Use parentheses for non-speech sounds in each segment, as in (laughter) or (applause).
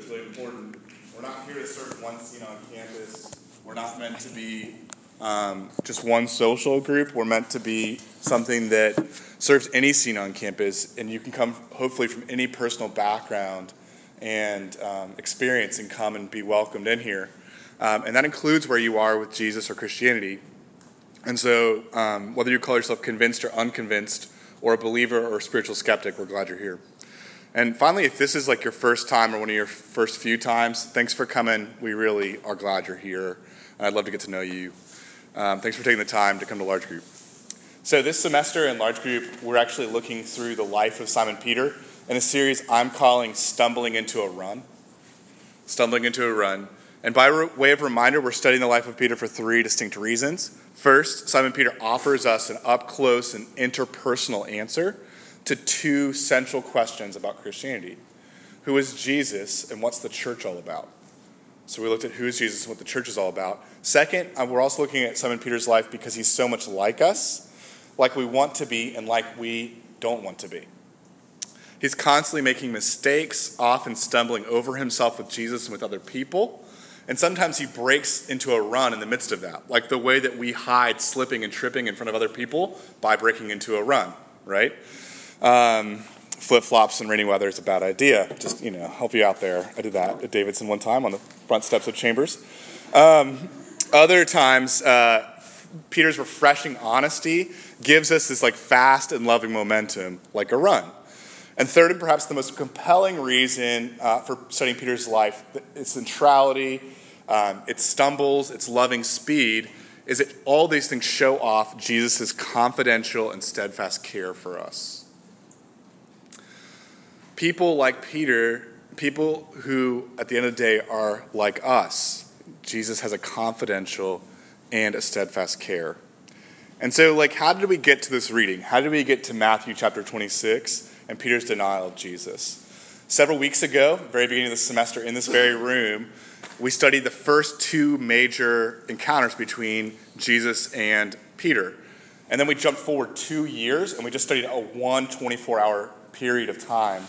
it's really important. We're not here to serve one scene on campus. We're not meant to be um, just one social group. We're meant to be something that serves any scene on campus, and you can come hopefully from any personal background and um, experience and come and be welcomed in here. Um, and that includes where you are with Jesus or Christianity. And so, um, whether you call yourself convinced or unconvinced, or a believer or a spiritual skeptic, we're glad you're here. And finally, if this is like your first time or one of your first few times, thanks for coming. We really are glad you're here. And I'd love to get to know you. Um, thanks for taking the time to come to Large Group. So, this semester in Large Group, we're actually looking through the life of Simon Peter in a series I'm calling Stumbling into a Run. Stumbling into a Run. And by way of reminder, we're studying the life of Peter for three distinct reasons. First, Simon Peter offers us an up close and interpersonal answer to two central questions about Christianity Who is Jesus, and what's the church all about? So we looked at who is Jesus and what the church is all about. Second, uh, we're also looking at Simon Peter's life because he's so much like us, like we want to be, and like we don't want to be. He's constantly making mistakes, often stumbling over himself with Jesus and with other people. And sometimes he breaks into a run in the midst of that, like the way that we hide slipping and tripping in front of other people by breaking into a run, right? Um, Flip flops in rainy weather is a bad idea. Just, you know, help you out there. I did that at Davidson one time on the front steps of Chambers. Um, other times, uh, Peter's refreshing honesty gives us this like fast and loving momentum, like a run. And third, and perhaps the most compelling reason uh, for studying Peter's life, its centrality, um, its stumbles, its loving speed, is that all these things show off Jesus' confidential and steadfast care for us. People like Peter, people who at the end of the day are like us, Jesus has a confidential and a steadfast care. And so, like, how did we get to this reading? How did we get to Matthew chapter 26? and Peter's denial of Jesus. Several weeks ago, very beginning of the semester, in this very room, we studied the first two major encounters between Jesus and Peter. And then we jumped forward two years and we just studied a one 24 hour period of time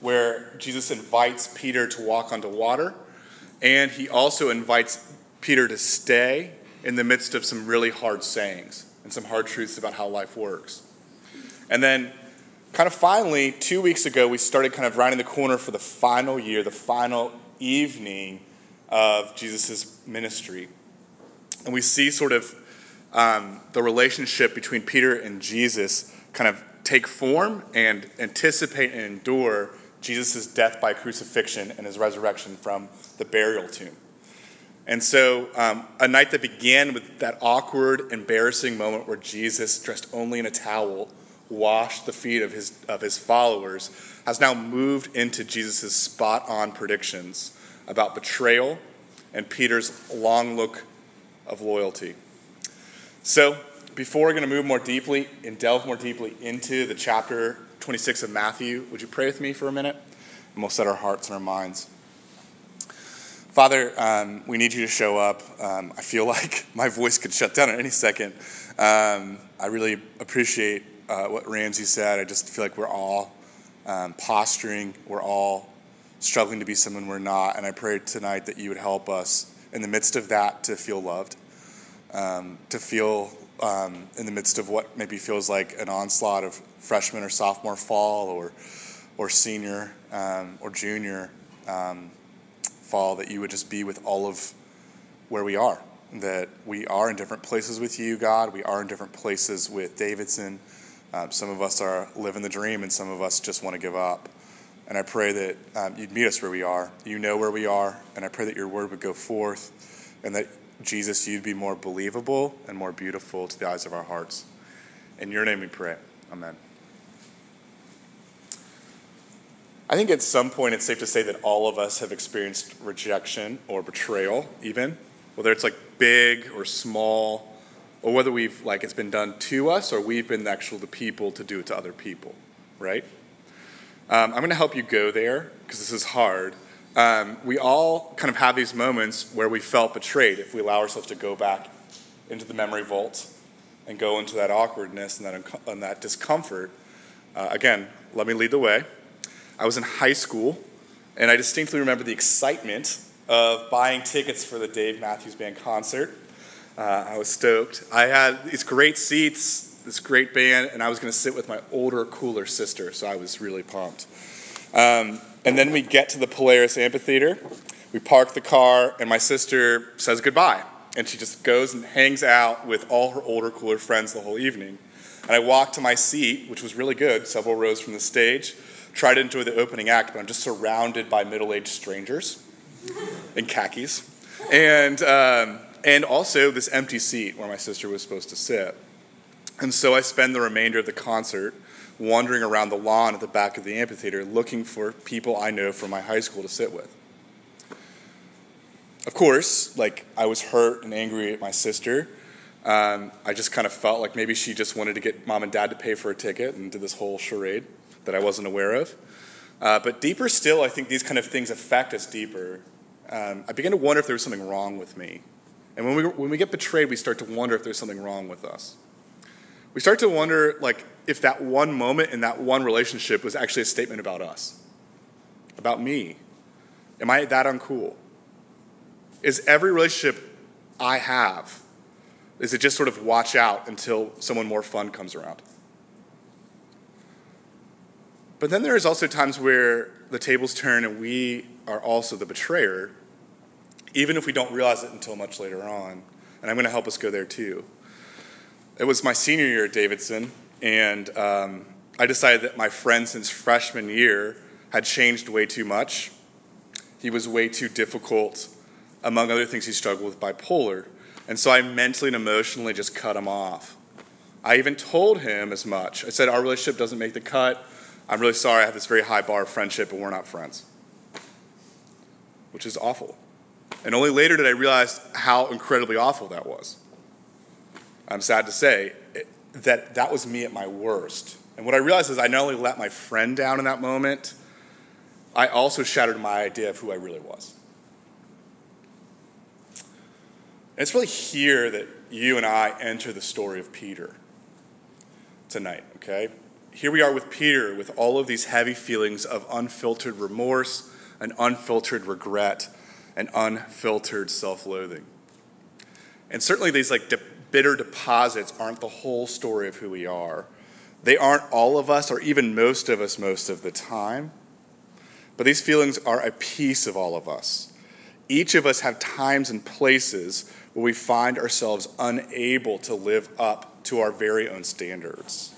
where Jesus invites Peter to walk onto water and he also invites Peter to stay in the midst of some really hard sayings and some hard truths about how life works. And then kind of finally, two weeks ago, we started kind of rounding the corner for the final year, the final evening of Jesus' ministry. And we see sort of um, the relationship between Peter and Jesus kind of take form and anticipate and endure Jesus' death by crucifixion and his resurrection from the burial tomb. And so, um, a night that began with that awkward, embarrassing moment where Jesus, dressed only in a towel, washed the feet of his, of his followers, has now moved into Jesus' spot on predictions about betrayal and Peter's long look of loyalty. So, before we're going to move more deeply and delve more deeply into the chapter 26 of Matthew, would you pray with me for a minute? And we'll set our hearts and our minds. Father, um, we need you to show up. Um, I feel (laughs) like my voice could shut down at any second. Um, I really appreciate uh, what Ramsey said. I just feel like we're all um, posturing, we're all struggling to be someone we're not. And I pray tonight that you would help us in the midst of that to feel loved, um, to feel um, in the midst of what maybe feels like an onslaught of freshman or sophomore fall or or senior um, or junior um, fall, that you would just be with all of where we are. That we are in different places with you, God. We are in different places with Davidson. Um, some of us are living the dream, and some of us just want to give up. And I pray that um, you'd meet us where we are. You know where we are, and I pray that your word would go forth, and that Jesus, you'd be more believable and more beautiful to the eyes of our hearts. In your name we pray. Amen. I think at some point it's safe to say that all of us have experienced rejection or betrayal, even, whether it's like big or small or whether we've like it's been done to us or we've been actual the people to do it to other people, right? Um, I'm going to help you go there because this is hard. Um, we all kind of have these moments where we felt betrayed if we allow ourselves to go back into the memory vault and go into that awkwardness and that, and that discomfort. Uh, again, let me lead the way. I was in high school And I distinctly remember the excitement of buying tickets for the Dave Matthews Band concert. Uh, I was stoked. I had these great seats, this great band, and I was going to sit with my older, cooler sister, so I was really pumped. Um, and then we get to the Polaris Amphitheater. We park the car, and my sister says goodbye. And she just goes and hangs out with all her older, cooler friends the whole evening. And I walk to my seat, which was really good, several rows from the stage, try to enjoy the opening act, but I'm just surrounded by middle aged strangers in khakis. And, um, and also this empty seat where my sister was supposed to sit. And so I spend the remainder of the concert wandering around the lawn at the back of the amphitheater looking for people I know from my high school to sit with. Of course, like I was hurt and angry at my sister. Um, I just kind of felt like maybe she just wanted to get mom and dad to pay for a ticket and did this whole charade that I wasn't aware of. Uh, but deeper still, I think these kind of things affect us deeper. Um, I began to wonder if there was something wrong with me. And when we, when we get betrayed, we start to wonder if there's something wrong with us. We start to wonder, like, if that one moment in that one relationship was actually a statement about us, about me. Am I that uncool? Is every relationship I have, is it just sort of watch out until someone more fun comes around? But then there's also times where the tables turn and we are also the betrayer, even if we don't realize it until much later on. And I'm going to help us go there too. It was my senior year at Davidson, and um, I decided that my friend since freshman year had changed way too much. He was way too difficult. Among other things, he struggled with bipolar. And so I mentally and emotionally just cut him off. I even told him as much. I said, Our relationship doesn't make the cut. I'm really sorry. I have this very high bar of friendship, but we're not friends. Which is awful. And only later did I realize how incredibly awful that was. I'm sad to say that that was me at my worst. And what I realized is I not only let my friend down in that moment, I also shattered my idea of who I really was. And it's really here that you and I enter the story of Peter tonight, okay? Here we are with Peter with all of these heavy feelings of unfiltered remorse and unfiltered regret and unfiltered self loathing. And certainly these like de- bitter deposits aren't the whole story of who we are. They aren't all of us or even most of us most of the time. But these feelings are a piece of all of us. Each of us have times and places where we find ourselves unable to live up to our very own standards.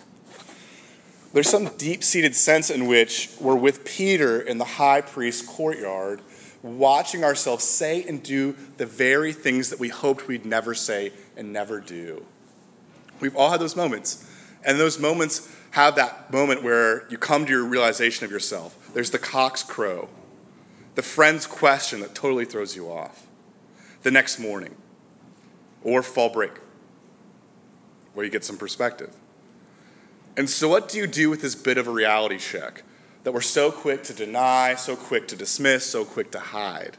There's some deep seated sense in which we're with Peter in the high priest's courtyard, watching ourselves say and do the very things that we hoped we'd never say and never do. We've all had those moments. And those moments have that moment where you come to your realization of yourself. There's the cock's crow, the friend's question that totally throws you off, the next morning, or fall break, where you get some perspective. And so, what do you do with this bit of a reality check that we're so quick to deny, so quick to dismiss, so quick to hide?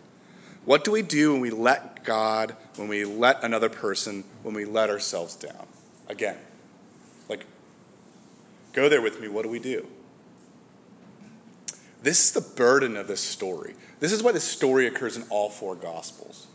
What do we do when we let God, when we let another person, when we let ourselves down? Again, like, go there with me. What do we do? This is the burden of this story. This is why this story occurs in all four Gospels.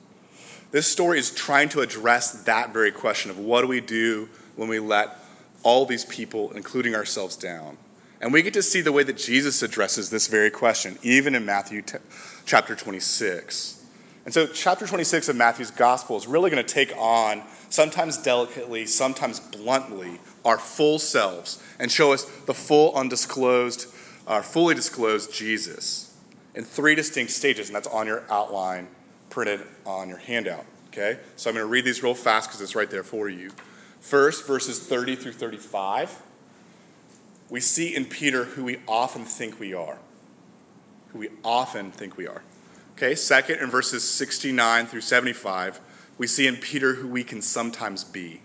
This story is trying to address that very question of what do we do when we let all these people, including ourselves, down. And we get to see the way that Jesus addresses this very question, even in Matthew t- chapter 26. And so, chapter 26 of Matthew's gospel is really going to take on, sometimes delicately, sometimes bluntly, our full selves and show us the full undisclosed, uh, fully disclosed Jesus in three distinct stages, and that's on your outline printed on your handout. Okay? So, I'm going to read these real fast because it's right there for you. First, verses 30 through 35, we see in Peter who we often think we are. Who we often think we are. Okay, second, in verses 69 through 75, we see in Peter who we can sometimes be.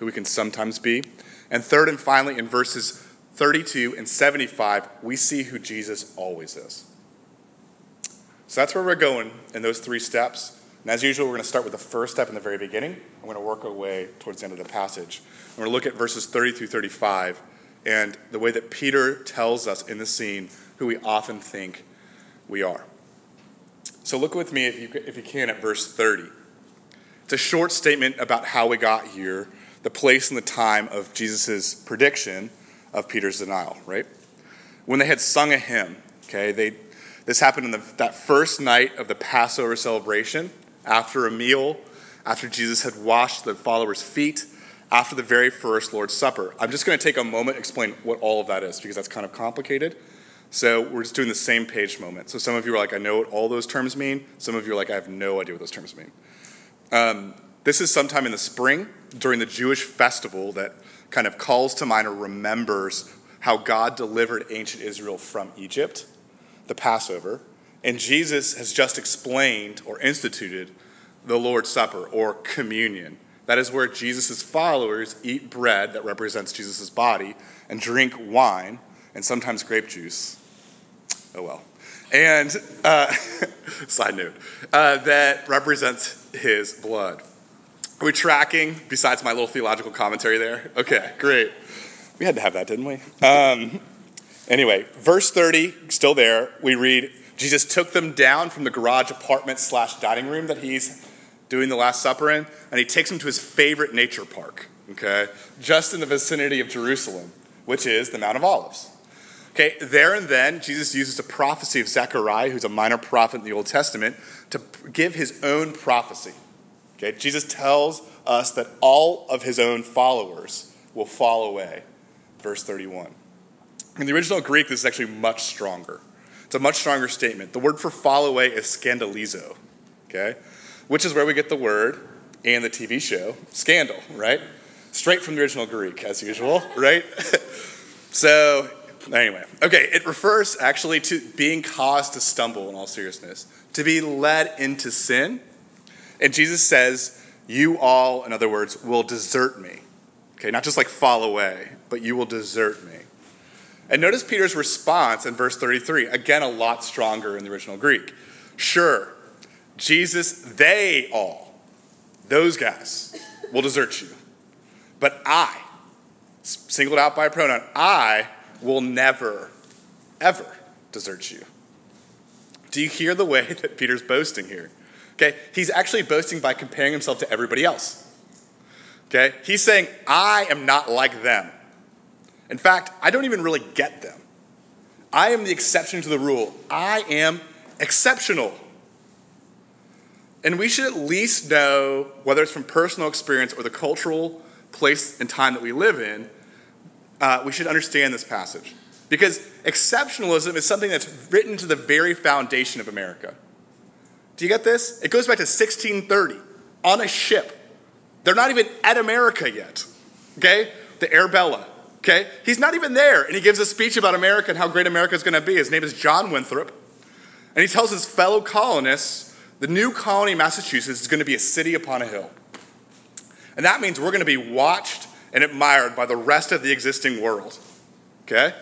Who we can sometimes be. And third and finally, in verses 32 and 75, we see who Jesus always is. So that's where we're going in those three steps. And as usual, we're going to start with the first step in the very beginning. I'm going to work our way towards the end of the passage. I'm going to look at verses 30 through 35 and the way that Peter tells us in the scene who we often think we are. So look with me, if you, if you can, at verse 30. It's a short statement about how we got here, the place and the time of Jesus' prediction of Peter's denial, right? When they had sung a hymn, okay, they, this happened in the, that first night of the Passover celebration, after a meal, after Jesus had washed the followers' feet, after the very first Lord's Supper. I'm just going to take a moment to explain what all of that is because that's kind of complicated. So we're just doing the same page moment. So some of you are like, I know what all those terms mean. Some of you are like, I have no idea what those terms mean. Um, this is sometime in the spring during the Jewish festival that kind of calls to mind or remembers how God delivered ancient Israel from Egypt, the Passover. And Jesus has just explained or instituted the Lord's Supper or communion. That is where Jesus' followers eat bread that represents Jesus' body and drink wine and sometimes grape juice. Oh well. And uh, (laughs) side note, uh, that represents his blood. Are we tracking besides my little theological commentary there? Okay, great. We had to have that, didn't we? Um, anyway, verse 30, still there, we read Jesus took them down from the garage apartment slash dining room that he's doing the Last Supper in, and he takes them to his favorite nature park, okay, just in the vicinity of Jerusalem, which is the Mount of Olives. Okay, there and then, Jesus uses a prophecy of Zechariah, who's a minor prophet in the Old Testament, to give his own prophecy. Okay, Jesus tells us that all of his own followers will fall away. Verse 31. In the original Greek, this is actually much stronger. It's a much stronger statement. The word for fall away is scandalizo. Okay? Which is where we get the word and the TV show Scandal, right? Straight from the original Greek, as usual, (laughs) right? (laughs) so, anyway, okay, it refers actually to being caused to stumble in all seriousness, to be led into sin. And Jesus says, You all, in other words, will desert me. Okay, not just like fall away, but you will desert me. And notice Peter's response in verse 33, again, a lot stronger in the original Greek. Sure, Jesus, they all, those guys, will desert you. But I, singled out by a pronoun, I will never, ever desert you. Do you hear the way (laughs) that Peter's boasting here? Okay, he's actually boasting by comparing himself to everybody else. Okay, he's saying, I am not like them. In fact, I don't even really get them. I am the exception to the rule. I am exceptional. And we should at least know, whether it's from personal experience or the cultural place and time that we live in, uh, we should understand this passage. Because exceptionalism is something that's written to the very foundation of America. Do you get this? It goes back to 1630 on a ship. They're not even at America yet. Okay? The Arabella. Okay? He's not even there. And he gives a speech about America and how great America is going to be. His name is John Winthrop. And he tells his fellow colonists the new colony, Massachusetts, is going to be a city upon a hill. And that means we're going to be watched and admired by the rest of the existing world. Okay?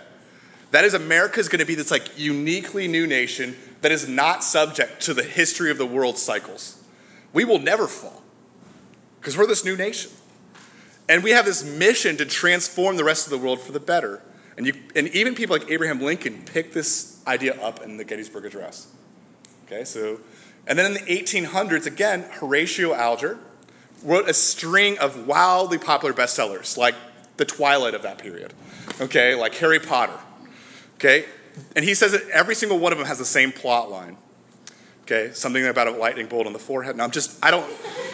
That is, America is going to be this like uniquely new nation that is not subject to the history of the world cycles. We will never fall because we're this new nation. And we have this mission to transform the rest of the world for the better. And, you, and even people like Abraham Lincoln picked this idea up in the Gettysburg Address. Okay, so and then in the 1800s, again, Horatio Alger wrote a string of wildly popular bestsellers, like the twilight of that period, okay, like Harry Potter, okay? And he says that every single one of them has the same plot line, okay? Something about a lightning bolt on the forehead. Now, I'm just, I don't,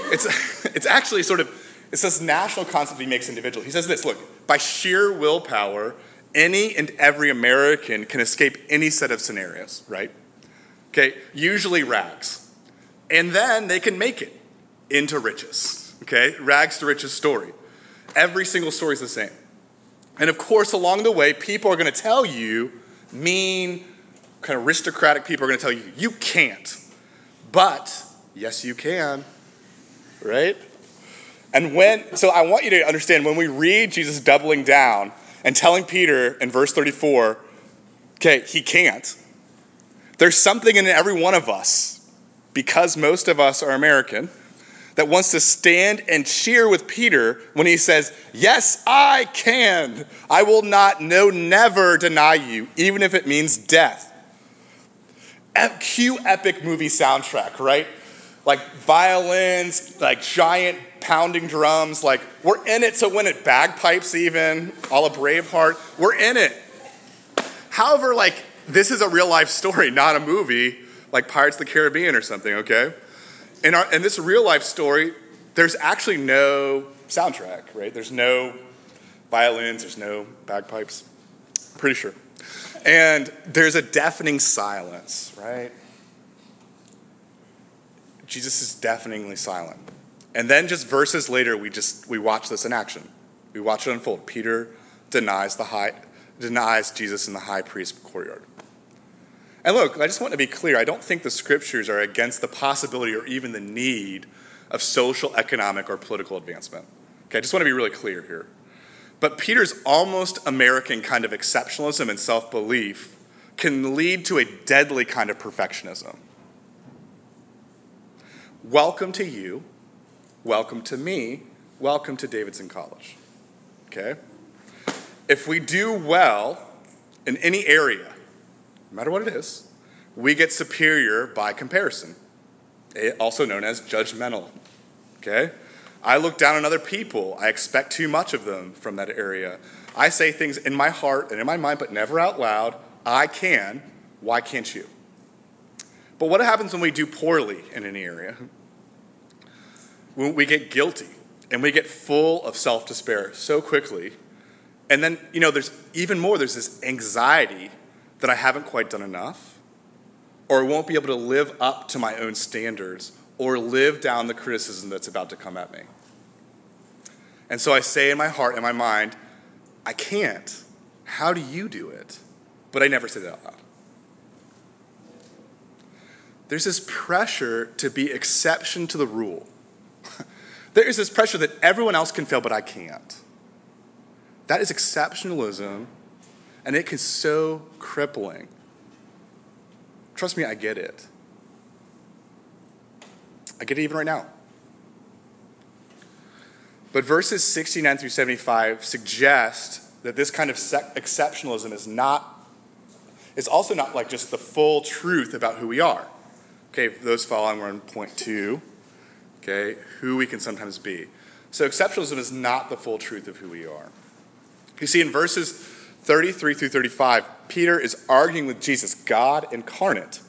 it's, (laughs) it's actually sort of, it's this national concept he makes individual. He says this look, by sheer willpower, any and every American can escape any set of scenarios, right? Okay, usually rags and then they can make it into riches. Okay? Rags to riches story. Every single story is the same. And of course, along the way, people are going to tell you, mean, kind of aristocratic people are going to tell you, you can't. But, yes, you can. Right? And when, so I want you to understand when we read Jesus doubling down and telling Peter in verse 34, okay, he can't, there's something in every one of us because most of us are American, that wants to stand and cheer with Peter when he says, Yes, I can. I will not, no, never deny you, even if it means death. cue epic movie soundtrack, right? Like violins, like giant pounding drums, like we're in it to win it. Bagpipes, even, all of Braveheart, we're in it. However, like this is a real life story, not a movie like Pirates of the Caribbean or something, okay? In, our, in this real life story, there's actually no soundtrack, right? There's no violins, there's no bagpipes. Pretty sure. And there's a deafening silence, right? Jesus is deafeningly silent. And then just verses later, we just we watch this in action. We watch it unfold. Peter denies the high denies Jesus in the high priest courtyard. And look, I just want to be clear. I don't think the scriptures are against the possibility or even the need of social, economic, or political advancement. Okay, I just want to be really clear here. But Peter's almost American kind of exceptionalism and self belief can lead to a deadly kind of perfectionism. Welcome to you. Welcome to me. Welcome to Davidson College. Okay? If we do well in any area, no matter what it is, we get superior by comparison, eh, also known as judgmental. Okay? I look down on other people. I expect too much of them from that area. I say things in my heart and in my mind, but never out loud. I can. Why can't you? But what happens when we do poorly in any area? When we get guilty and we get full of self despair so quickly. And then, you know, there's even more, there's this anxiety that I haven't quite done enough or I won't be able to live up to my own standards or live down the criticism that's about to come at me. And so I say in my heart and my mind, I can't. How do you do it? But I never say that out loud. There's this pressure to be exception to the rule. (laughs) there is this pressure that everyone else can fail, but I can't. That is exceptionalism, and it can so crippling. Trust me, I get it. I get it even right now. But verses 69 through 75 suggest that this kind of exceptionalism is not, is also not like just the full truth about who we are. Okay, those following, we're on point two. Okay, who we can sometimes be. So exceptionalism is not the full truth of who we are. You see, in verses 33 through 35, Peter is arguing with Jesus, God incarnate,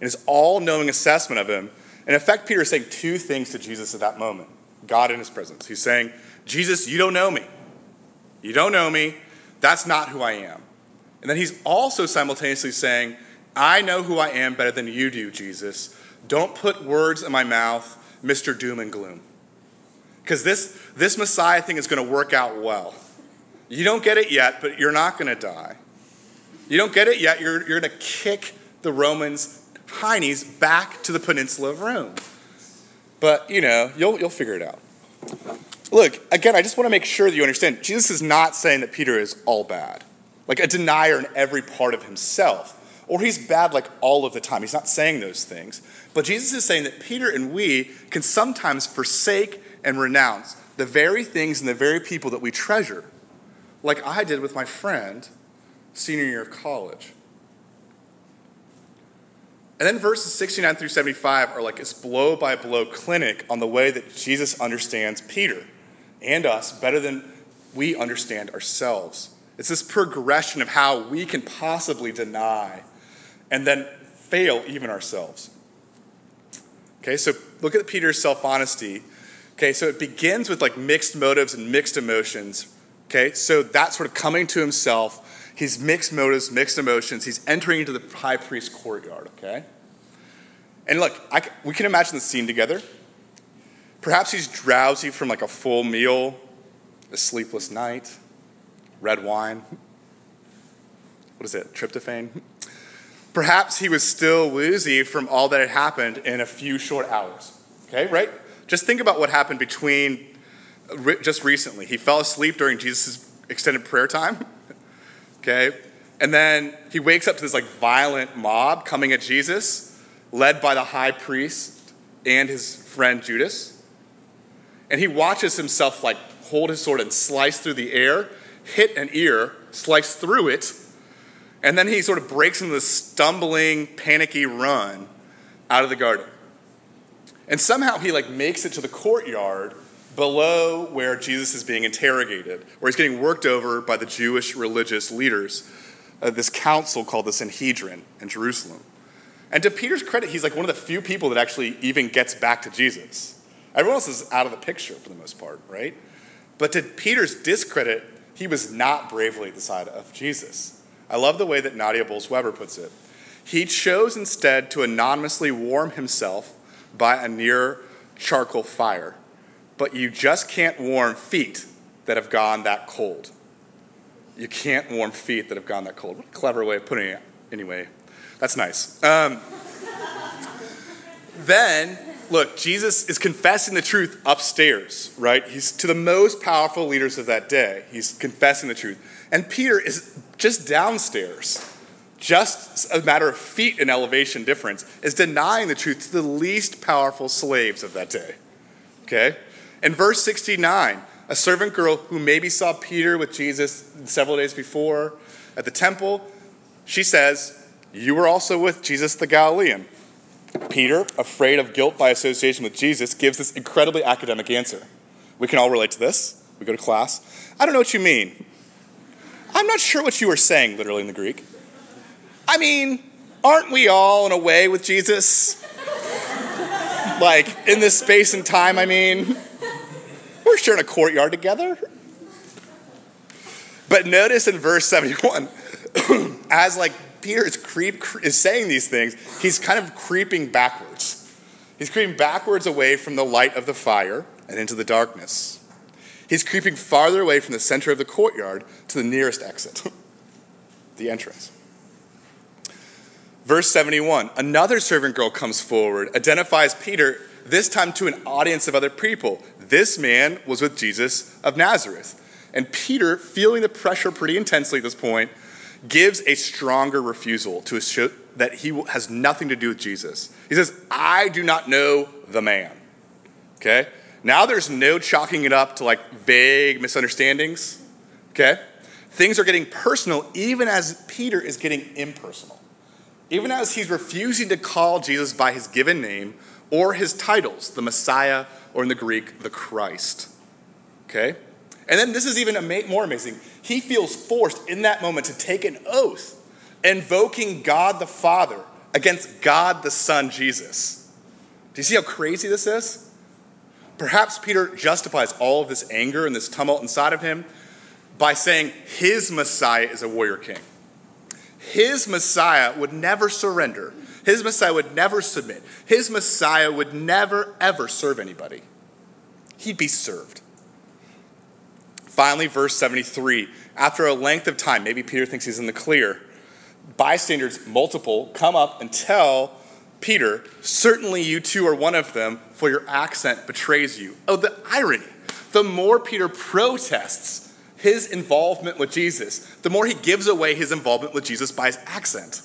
in his all knowing assessment of him in effect, Peter is saying two things to Jesus at that moment God in his presence. He's saying, Jesus, you don't know me. You don't know me. That's not who I am. And then he's also simultaneously saying, I know who I am better than you do, Jesus. Don't put words in my mouth, Mr. Doom and Gloom. Because this, this Messiah thing is going to work out well. You don't get it yet, but you're not going to die. You don't get it yet, you're, you're going to kick the Romans heinies back to the peninsula of Rome. But, you know, you'll, you'll figure it out. Look, again, I just want to make sure that you understand Jesus is not saying that Peter is all bad, like a denier in every part of himself, or he's bad like all of the time. He's not saying those things. But Jesus is saying that Peter and we can sometimes forsake and renounce the very things and the very people that we treasure, like I did with my friend senior year of college. And then verses 69 through 75 are like this blow by blow clinic on the way that Jesus understands Peter and us better than we understand ourselves. It's this progression of how we can possibly deny and then fail even ourselves. Okay, so look at Peter's self honesty. Okay, so it begins with like mixed motives and mixed emotions. Okay, so that sort of coming to himself He's mixed motives, mixed emotions. He's entering into the high priest's courtyard, okay? And look, I, we can imagine the scene together. Perhaps he's drowsy from like a full meal, a sleepless night, red wine. What is it, tryptophan? Perhaps he was still woozy from all that had happened in a few short hours. Okay, right? Just think about what happened between just recently. He fell asleep during Jesus' extended prayer time (laughs) okay? And then he wakes up to this like violent mob coming at Jesus, led by the high priest and his friend Judas. And he watches himself like hold his sword and slice through the air, hit an ear, slice through it, And then he sort of breaks into this stumbling, panicky run out of the garden. And somehow he like makes it to the courtyard below where Jesus is being interrogated, where he's getting worked over by the Jewish religious leaders of this council called the Sanhedrin in Jerusalem. And to Peter's credit, he's like one of the few people that actually even gets back to Jesus. Everyone else is out of the picture for the most part, right? But to Peter's discredit, he was not bravely at the side of Jesus. I love the way that Nadia Bolz-Weber puts it. He chose instead to anonymously warm himself by a near charcoal fire, but you just can't warm feet that have gone that cold. You can't warm feet that have gone that cold. What a clever way of putting it. Anyway, that's nice. Um, (laughs) then, look, Jesus is confessing the truth upstairs, right? He's to the most powerful leaders of that day. He's confessing the truth. And Peter is just downstairs, just a matter of feet in elevation difference, is denying the truth to the least powerful slaves of that day. Okay? In verse 69, a servant girl who maybe saw Peter with Jesus several days before at the temple, she says, You were also with Jesus the Galilean. Peter, afraid of guilt by association with Jesus, gives this incredibly academic answer. We can all relate to this. We go to class. I don't know what you mean. I'm not sure what you were saying, literally in the Greek. I mean, aren't we all in a way with Jesus? like, in this space and time, I mean, we're sharing a courtyard together. But notice in verse 71, (clears throat) as like Peter is, creep, is saying these things, he's kind of creeping backwards. He's creeping backwards away from the light of the fire and into the darkness. He's creeping farther away from the center of the courtyard to the nearest exit, (laughs) the entrance. Verse 71 Another servant girl comes forward, identifies Peter, this time to an audience of other people. This man was with Jesus of Nazareth. And Peter, feeling the pressure pretty intensely at this point, gives a stronger refusal to show that he has nothing to do with Jesus. He says, I do not know the man. Okay? Now there's no chalking it up to like vague misunderstandings. Okay? Things are getting personal even as Peter is getting impersonal. Even as he's refusing to call Jesus by his given name or his titles, the Messiah, or in the Greek, the Christ. Okay? And then this is even more amazing. He feels forced in that moment to take an oath, invoking God the Father against God the Son, Jesus. Do you see how crazy this is? Perhaps Peter justifies all of this anger and this tumult inside of him by saying his Messiah is a warrior king. His Messiah would never surrender. His Messiah would never submit. His Messiah would never, ever serve anybody. He'd be served. Finally, verse 73 after a length of time, maybe Peter thinks he's in the clear, bystanders, multiple, come up and tell Peter, Certainly you two are one of them, for your accent betrays you. Oh, the irony. The more Peter protests his involvement with Jesus, the more he gives away his involvement with Jesus by his accent.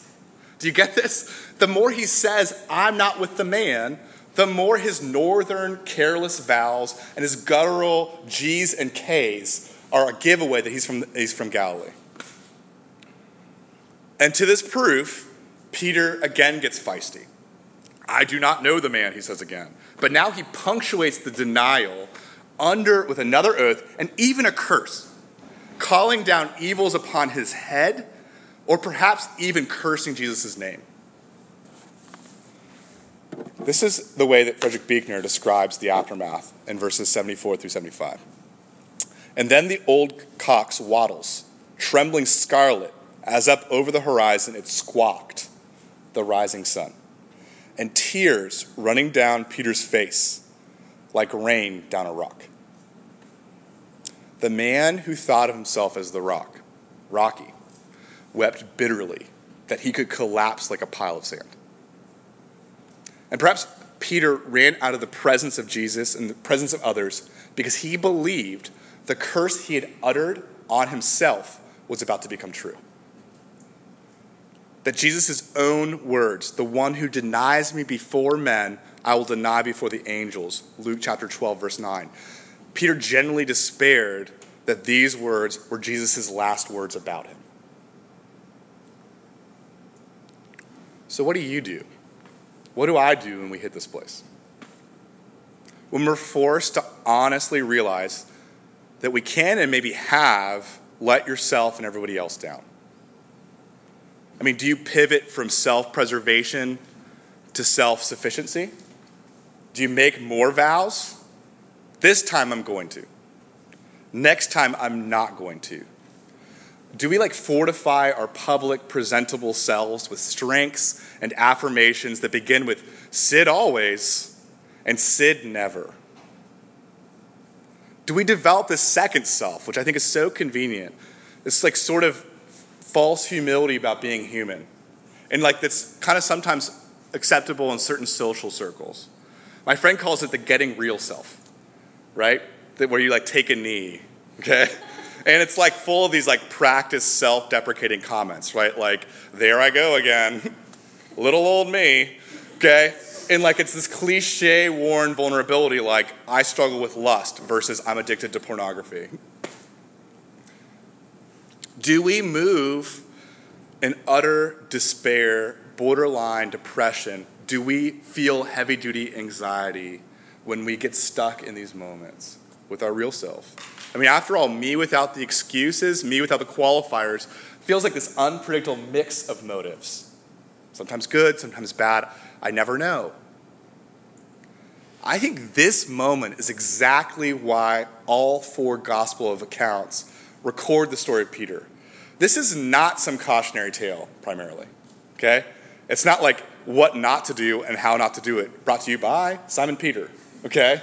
Do you get this? The more he says, I'm not with the man, the more his northern careless vowels and his guttural G's and K's are a giveaway that he's from, he's from Galilee. And to this proof, Peter again gets feisty. I do not know the man, he says again. But now he punctuates the denial under with another oath and even a curse, calling down evils upon his head, or perhaps even cursing Jesus' name. This is the way that Frederick Buechner describes the aftermath in verses 74 through 75. And then the old cock's wattles, trembling scarlet, as up over the horizon it squawked, the rising sun. And tears running down Peter's face like rain down a rock. The man who thought of himself as the rock, Rocky, wept bitterly that he could collapse like a pile of sand. And perhaps Peter ran out of the presence of Jesus and the presence of others because he believed the curse he had uttered on himself was about to become true. That Jesus' own words, the one who denies me before men, I will deny before the angels, Luke chapter 12, verse 9. Peter genuinely despaired that these words were Jesus' last words about him. So, what do you do? What do I do when we hit this place? When we're forced to honestly realize that we can and maybe have let yourself and everybody else down. I mean, do you pivot from self preservation to self sufficiency? Do you make more vows? This time I'm going to. Next time I'm not going to. Do we like fortify our public, presentable selves with strengths and affirmations that begin with Sid always and Sid never? Do we develop this second self, which I think is so convenient? It's like sort of false humility about being human. And like that's kind of sometimes acceptable in certain social circles. My friend calls it the getting real self, right? That where you like take a knee, okay? And it's like full of these like practice self-deprecating comments, right? Like, there I go again. (laughs) Little old me, okay? And like it's this cliche worn vulnerability like I struggle with lust versus I'm addicted to pornography. Do we move in utter despair, borderline depression? Do we feel heavy duty anxiety when we get stuck in these moments with our real self? I mean, after all, me without the excuses, me without the qualifiers, feels like this unpredictable mix of motives. Sometimes good, sometimes bad. I never know. I think this moment is exactly why all four gospel of accounts record the story of Peter. This is not some cautionary tale, primarily. Okay? It's not like what not to do and how not to do it, brought to you by Simon Peter. Okay?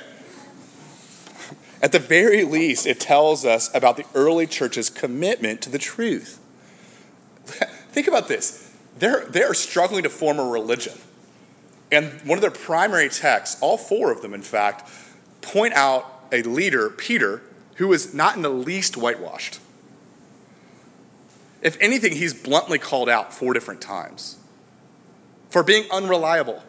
At the very least, it tells us about the early church's commitment to the truth. (laughs) Think about this. They're, they're struggling to form a religion. And one of their primary texts, all four of them, in fact, point out a leader, Peter, who is not in the least whitewashed. If anything, he's bluntly called out four different times for being unreliable.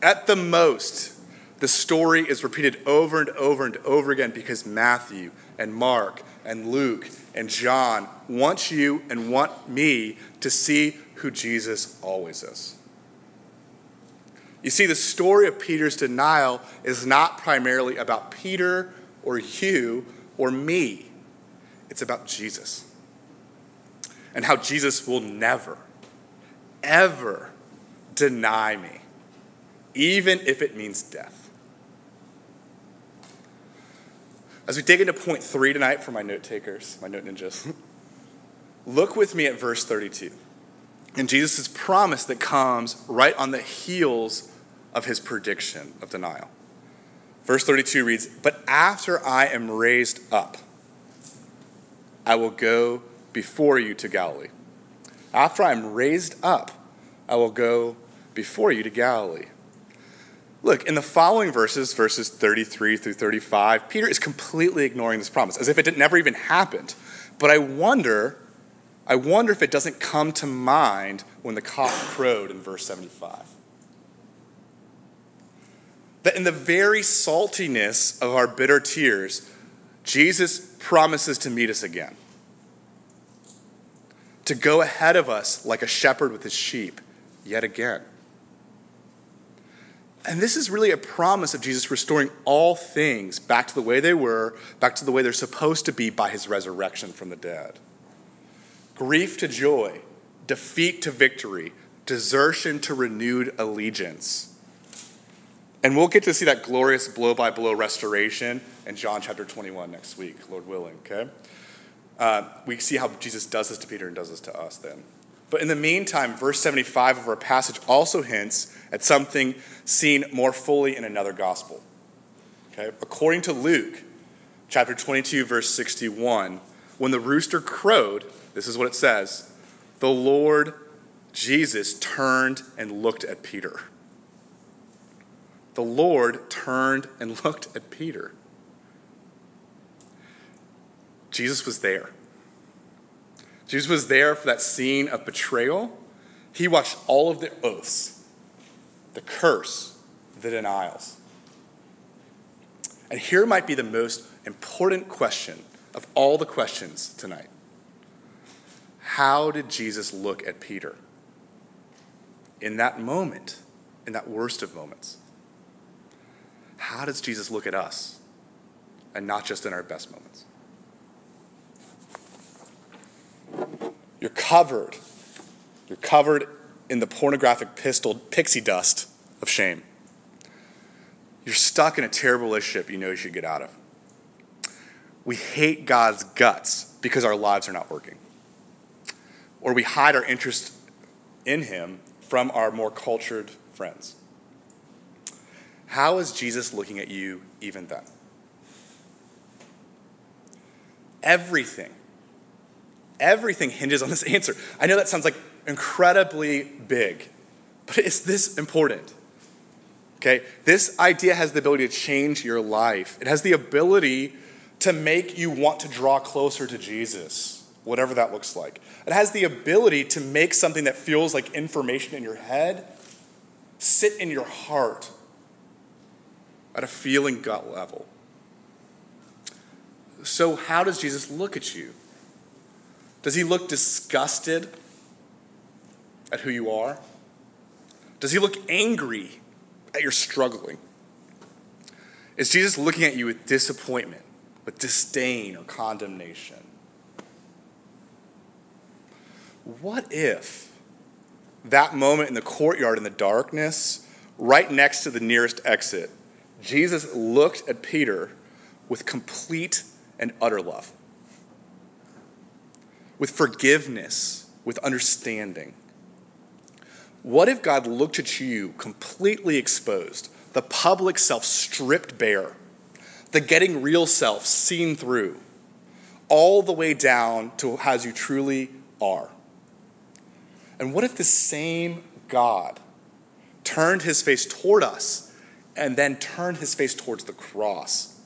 At the most, the story is repeated over and over and over again because Matthew and Mark and Luke and John want you and want me to see who Jesus always is. You see, the story of Peter's denial is not primarily about Peter or you or me, it's about Jesus. And how Jesus will never, ever deny me, even if it means death. As we dig into point three tonight for my note takers, my note ninjas, (laughs) look with me at verse 32 and Jesus' promise that comes right on the heels of his prediction of denial. Verse 32 reads, But after I am raised up, I will go before you to Galilee. After I am raised up, I will go before you to Galilee. Look, in the following verses, verses 33 through 35, Peter is completely ignoring this promise, as if it never even happened. But I wonder, I wonder if it doesn't come to mind when the cock crowed in verse 75. That in the very saltiness of our bitter tears, Jesus promises to meet us again, to go ahead of us like a shepherd with his sheep yet again. And this is really a promise of Jesus restoring all things back to the way they were, back to the way they're supposed to be by his resurrection from the dead. Grief to joy, defeat to victory, desertion to renewed allegiance. And we'll get to see that glorious blow by blow restoration in John chapter 21 next week, Lord willing, okay? Uh, we see how Jesus does this to Peter and does this to us then. But in the meantime, verse 75 of our passage also hints at something seen more fully in another gospel. Okay? According to Luke, chapter 22, verse 61, when the rooster crowed, this is what it says the Lord Jesus turned and looked at Peter. The Lord turned and (laughs) looked at Peter. Jesus was there. Jesus was there for that scene of betrayal. He watched all of the oaths, the curse, the denials. And here might be the most important question of all the questions tonight How did Jesus look at Peter? in that moment, in that worst of moments, how does Jesus look at us and not just in our best moments? You're covered. You're covered in the pornographic pistol, pixie dust of shame. You're stuck in a terrible relationship you know you should get out of. We hate God's guts because our lives are not working. Or we hide our interest in Him from our more cultured friends. How is Jesus looking at you even then? Everything, everything hinges on this (laughs) answer. I know that sounds like incredibly big, but it's this important. Okay? This idea has the ability to change your life. It has the ability to make you want to draw closer to Jesus, whatever that looks like. It has the ability to make something that feels like information in your head sit in your heart at a feeling gut level. So, how does Jesus look at you? Does he look disgusted at who you are? Does he look angry at you're struggling? Is Jesus looking at you with disappointment, with disdain or condemnation? What if that moment in the courtyard in the darkness, right next to the nearest exit, Jesus looked at Peter with complete and utter love, with forgiveness, with understanding? What if God looked at you completely exposed, the public self stripped bare, the getting real self seen through, all the way down to as you truly are? And what if the same God turned his face toward us and then turned his face towards the cross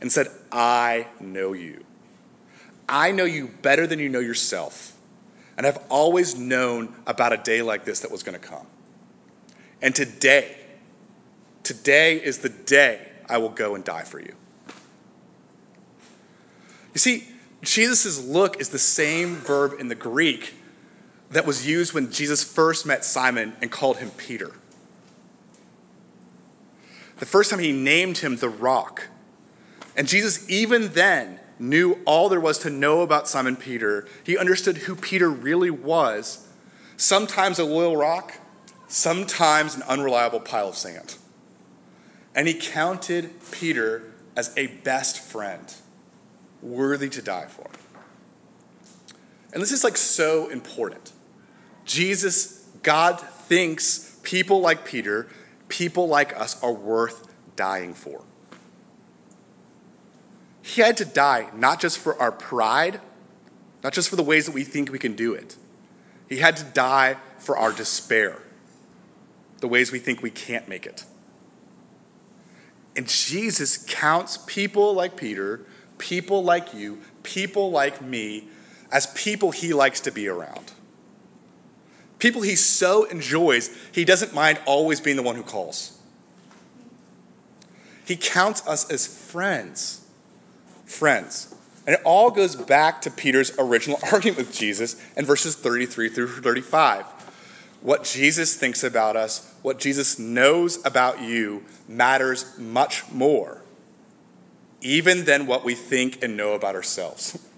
and said, I know you. I know you better than you know yourself. And I've always known about a day like this that was going to come. And today, today is the day I will go and die for you. You see, Jesus' look is the same verb in the Greek that was used when Jesus first met Simon and called him Peter. The first time he named him the rock. And Jesus, even then, knew all there was to know about Simon Peter. He understood who Peter really was sometimes a loyal rock, sometimes an unreliable pile of sand. And he counted Peter as a best friend, worthy to die for. And this is like so important. Jesus, God thinks people like Peter, people like us, are worth dying for. He had to die not just for our pride, not just for the ways that we think we can do it. He had to die for our despair, the ways we think we can't make it. And Jesus counts people like Peter, people like you, people like me, as people he likes to be around. People he so enjoys, he doesn't mind always being the one who calls. He counts us as friends friends. And it all goes back to Peter's original (laughs) argument with Jesus in verses 33 through 35. What Jesus thinks about us, what Jesus knows about you, matters much more, even than what we think and know about ourselves. (laughs)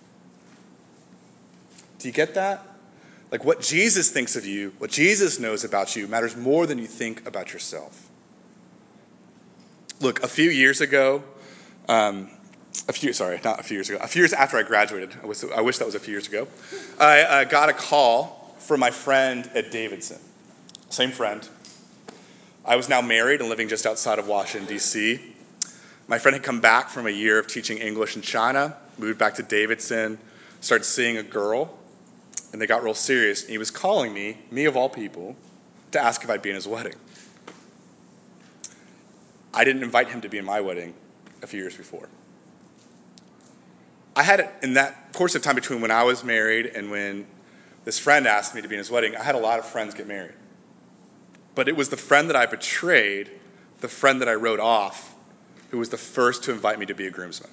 Do you get that? Like what Jesus thinks of you, what Jesus knows about you, matters more than you think about yourself. Look, a few years ago, um, a few, sorry, not a few years ago, a few years after I graduated, I, was, I wish that was a few years ago, I uh, got a call from my friend at Davidson. Same friend. I was now married and living just outside of Washington, D.C. My friend had come back from a year of teaching English in China, moved back to Davidson, started seeing a girl, and they got real serious. And he was calling me, me of all people, to ask if I'd be in his wedding. I didn't invite him to be in my wedding a few years before. I had it in that course of time between when I was married and when this friend asked me to be in his wedding, I had a lot of friends get married. But it was the friend that I betrayed, the friend that I wrote off, who was the first to invite me to be a groomsman.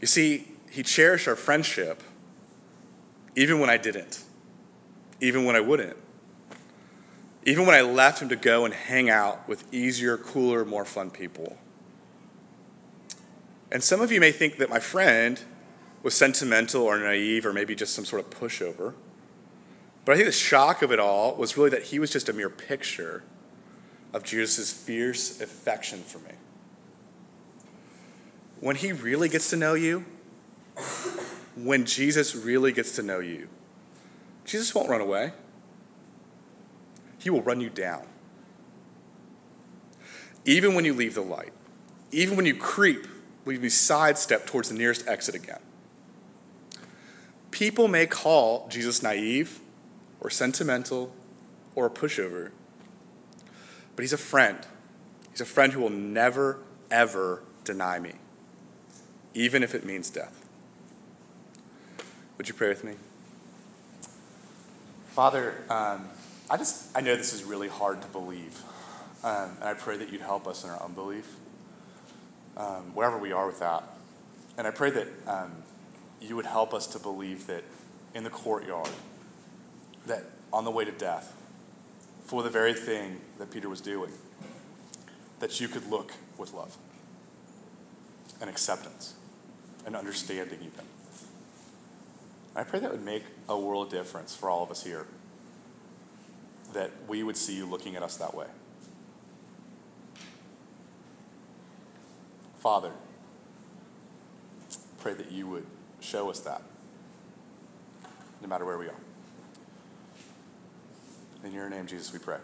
You see, he cherished our friendship even when I didn't. even when I wouldn't. Even when I left him to go and hang out with easier, cooler, more fun people. And some of you may think that my friend was sentimental or naive or maybe just some sort of pushover. But I think the shock of it all was really that he was just a mere picture of Jesus' fierce affection for me. When he really gets to know you, when Jesus really gets to know you, Jesus won't run away. He will run you down. Even when you leave the light, even when you creep, will you sidestep towards the nearest exit again. People may call Jesus naive or sentimental or a pushover, but he's a friend. He's a friend who will never, ever deny me, even if it means death. Would you pray with me? Father, um, I just I know this is really hard to believe, um, and I pray that you'd help us in our unbelief, um, wherever we are with that. And I pray that um, you would help us to believe that in the courtyard, that on the way to death, for the very thing that Peter was doing, that you could look with love and acceptance and understanding even. I pray that would make a world difference for all of us here. That we would see you looking at us that way. Father, pray that you would show us that, no matter where we are. In your name, Jesus, we pray.